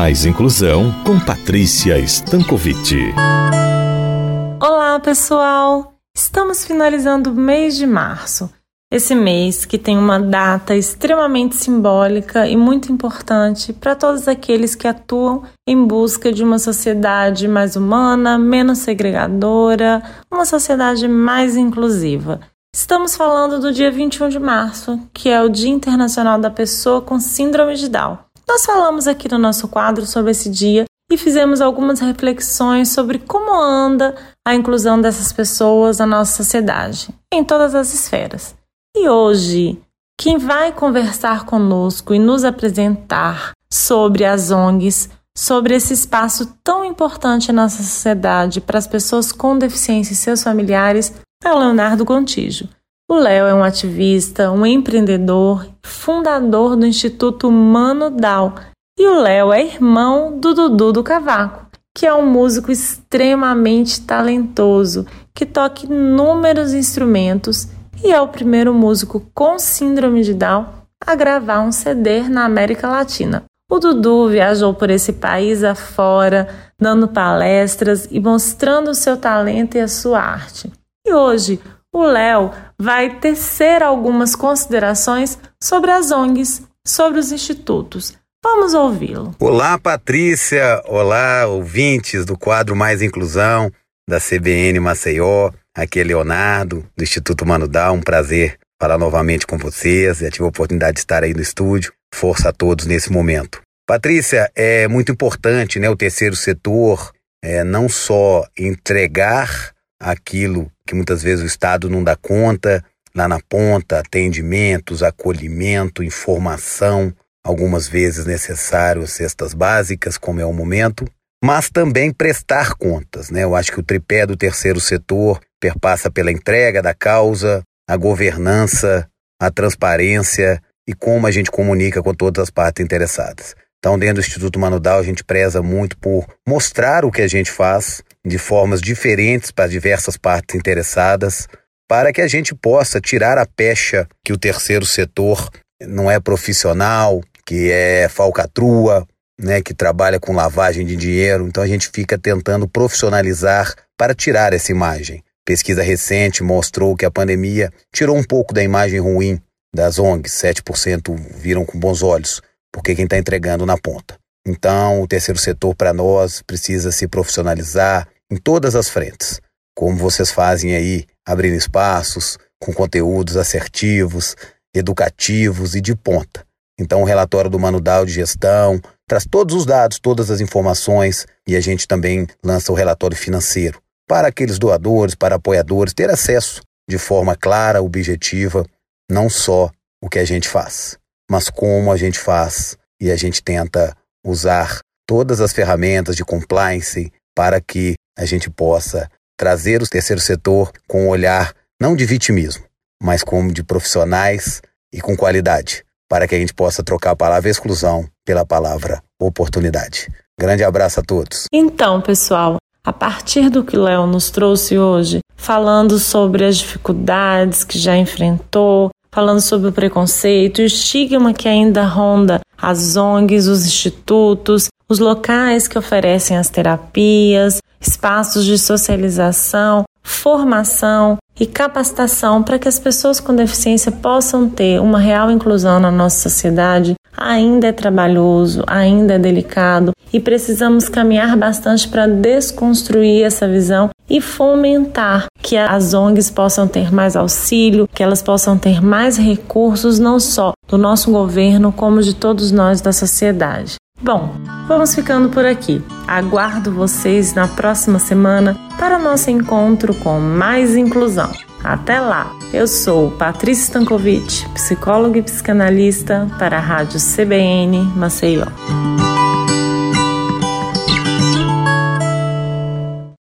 Mais Inclusão com Patrícia Stankovic. Olá, pessoal! Estamos finalizando o mês de março. Esse mês que tem uma data extremamente simbólica e muito importante para todos aqueles que atuam em busca de uma sociedade mais humana, menos segregadora, uma sociedade mais inclusiva. Estamos falando do dia 21 de março, que é o Dia Internacional da Pessoa com Síndrome de Down. Nós falamos aqui no nosso quadro sobre esse dia e fizemos algumas reflexões sobre como anda a inclusão dessas pessoas na nossa sociedade, em todas as esferas. E hoje, quem vai conversar conosco e nos apresentar sobre as ONGs, sobre esse espaço tão importante na nossa sociedade para as pessoas com deficiência e seus familiares, é o Leonardo Gontijo. O Léo é um ativista, um empreendedor, fundador do Instituto Humano Dal. E o Léo é irmão do Dudu do Cavaco, que é um músico extremamente talentoso, que toca inúmeros instrumentos e é o primeiro músico com síndrome de Down a gravar um CD na América Latina. O Dudu viajou por esse país afora, dando palestras e mostrando o seu talento e a sua arte. E hoje, o Léo vai tecer algumas considerações sobre as ONGs, sobre os institutos. Vamos ouvi-lo. Olá, Patrícia! Olá, ouvintes do quadro Mais Inclusão da CBN Maceió. Aqui é Leonardo, do Instituto Mano. Um prazer falar novamente com vocês. Já tive a oportunidade de estar aí no estúdio. Força a todos nesse momento. Patrícia, é muito importante né, o terceiro setor é, não só entregar aquilo que muitas vezes o Estado não dá conta, lá na ponta, atendimentos, acolhimento, informação, algumas vezes necessário cestas básicas, como é o momento, mas também prestar contas. Né? Eu acho que o tripé do terceiro setor perpassa pela entrega da causa, a governança, a transparência e como a gente comunica com todas as partes interessadas. Então, dentro do Instituto Manudal, a gente preza muito por mostrar o que a gente faz de formas diferentes para diversas partes interessadas, para que a gente possa tirar a pecha que o terceiro setor não é profissional, que é falcatrua, né, que trabalha com lavagem de dinheiro. Então a gente fica tentando profissionalizar para tirar essa imagem. Pesquisa recente mostrou que a pandemia tirou um pouco da imagem ruim das ONGs, 7% viram com bons olhos, porque quem está entregando na ponta. Então, o terceiro setor para nós precisa se profissionalizar em todas as frentes, como vocês fazem aí, abrindo espaços, com conteúdos assertivos, educativos e de ponta. Então, o relatório do Manudal de Gestão traz todos os dados, todas as informações e a gente também lança o relatório financeiro para aqueles doadores, para apoiadores ter acesso de forma clara, objetiva, não só o que a gente faz, mas como a gente faz e a gente tenta usar todas as ferramentas de compliance para que a gente possa trazer o terceiro setor com um olhar não de vitimismo, mas como de profissionais e com qualidade para que a gente possa trocar a palavra exclusão pela palavra oportunidade. Grande abraço a todos. Então, pessoal, a partir do que Léo nos trouxe hoje, falando sobre as dificuldades que já enfrentou, falando sobre o preconceito e o estigma que ainda ronda as ONGs, os institutos, os locais que oferecem as terapias, espaços de socialização, formação e capacitação para que as pessoas com deficiência possam ter uma real inclusão na nossa sociedade ainda é trabalhoso, ainda é delicado e precisamos caminhar bastante para desconstruir essa visão e fomentar que as ONGs possam ter mais auxílio, que elas possam ter mais recursos, não só do nosso governo, como de todos nós da sociedade. Bom, vamos ficando por aqui. Aguardo vocês na próxima semana para nosso encontro com mais inclusão. Até lá! Eu sou Patrícia Stankovic, psicóloga e psicanalista para a Rádio CBN Maceió.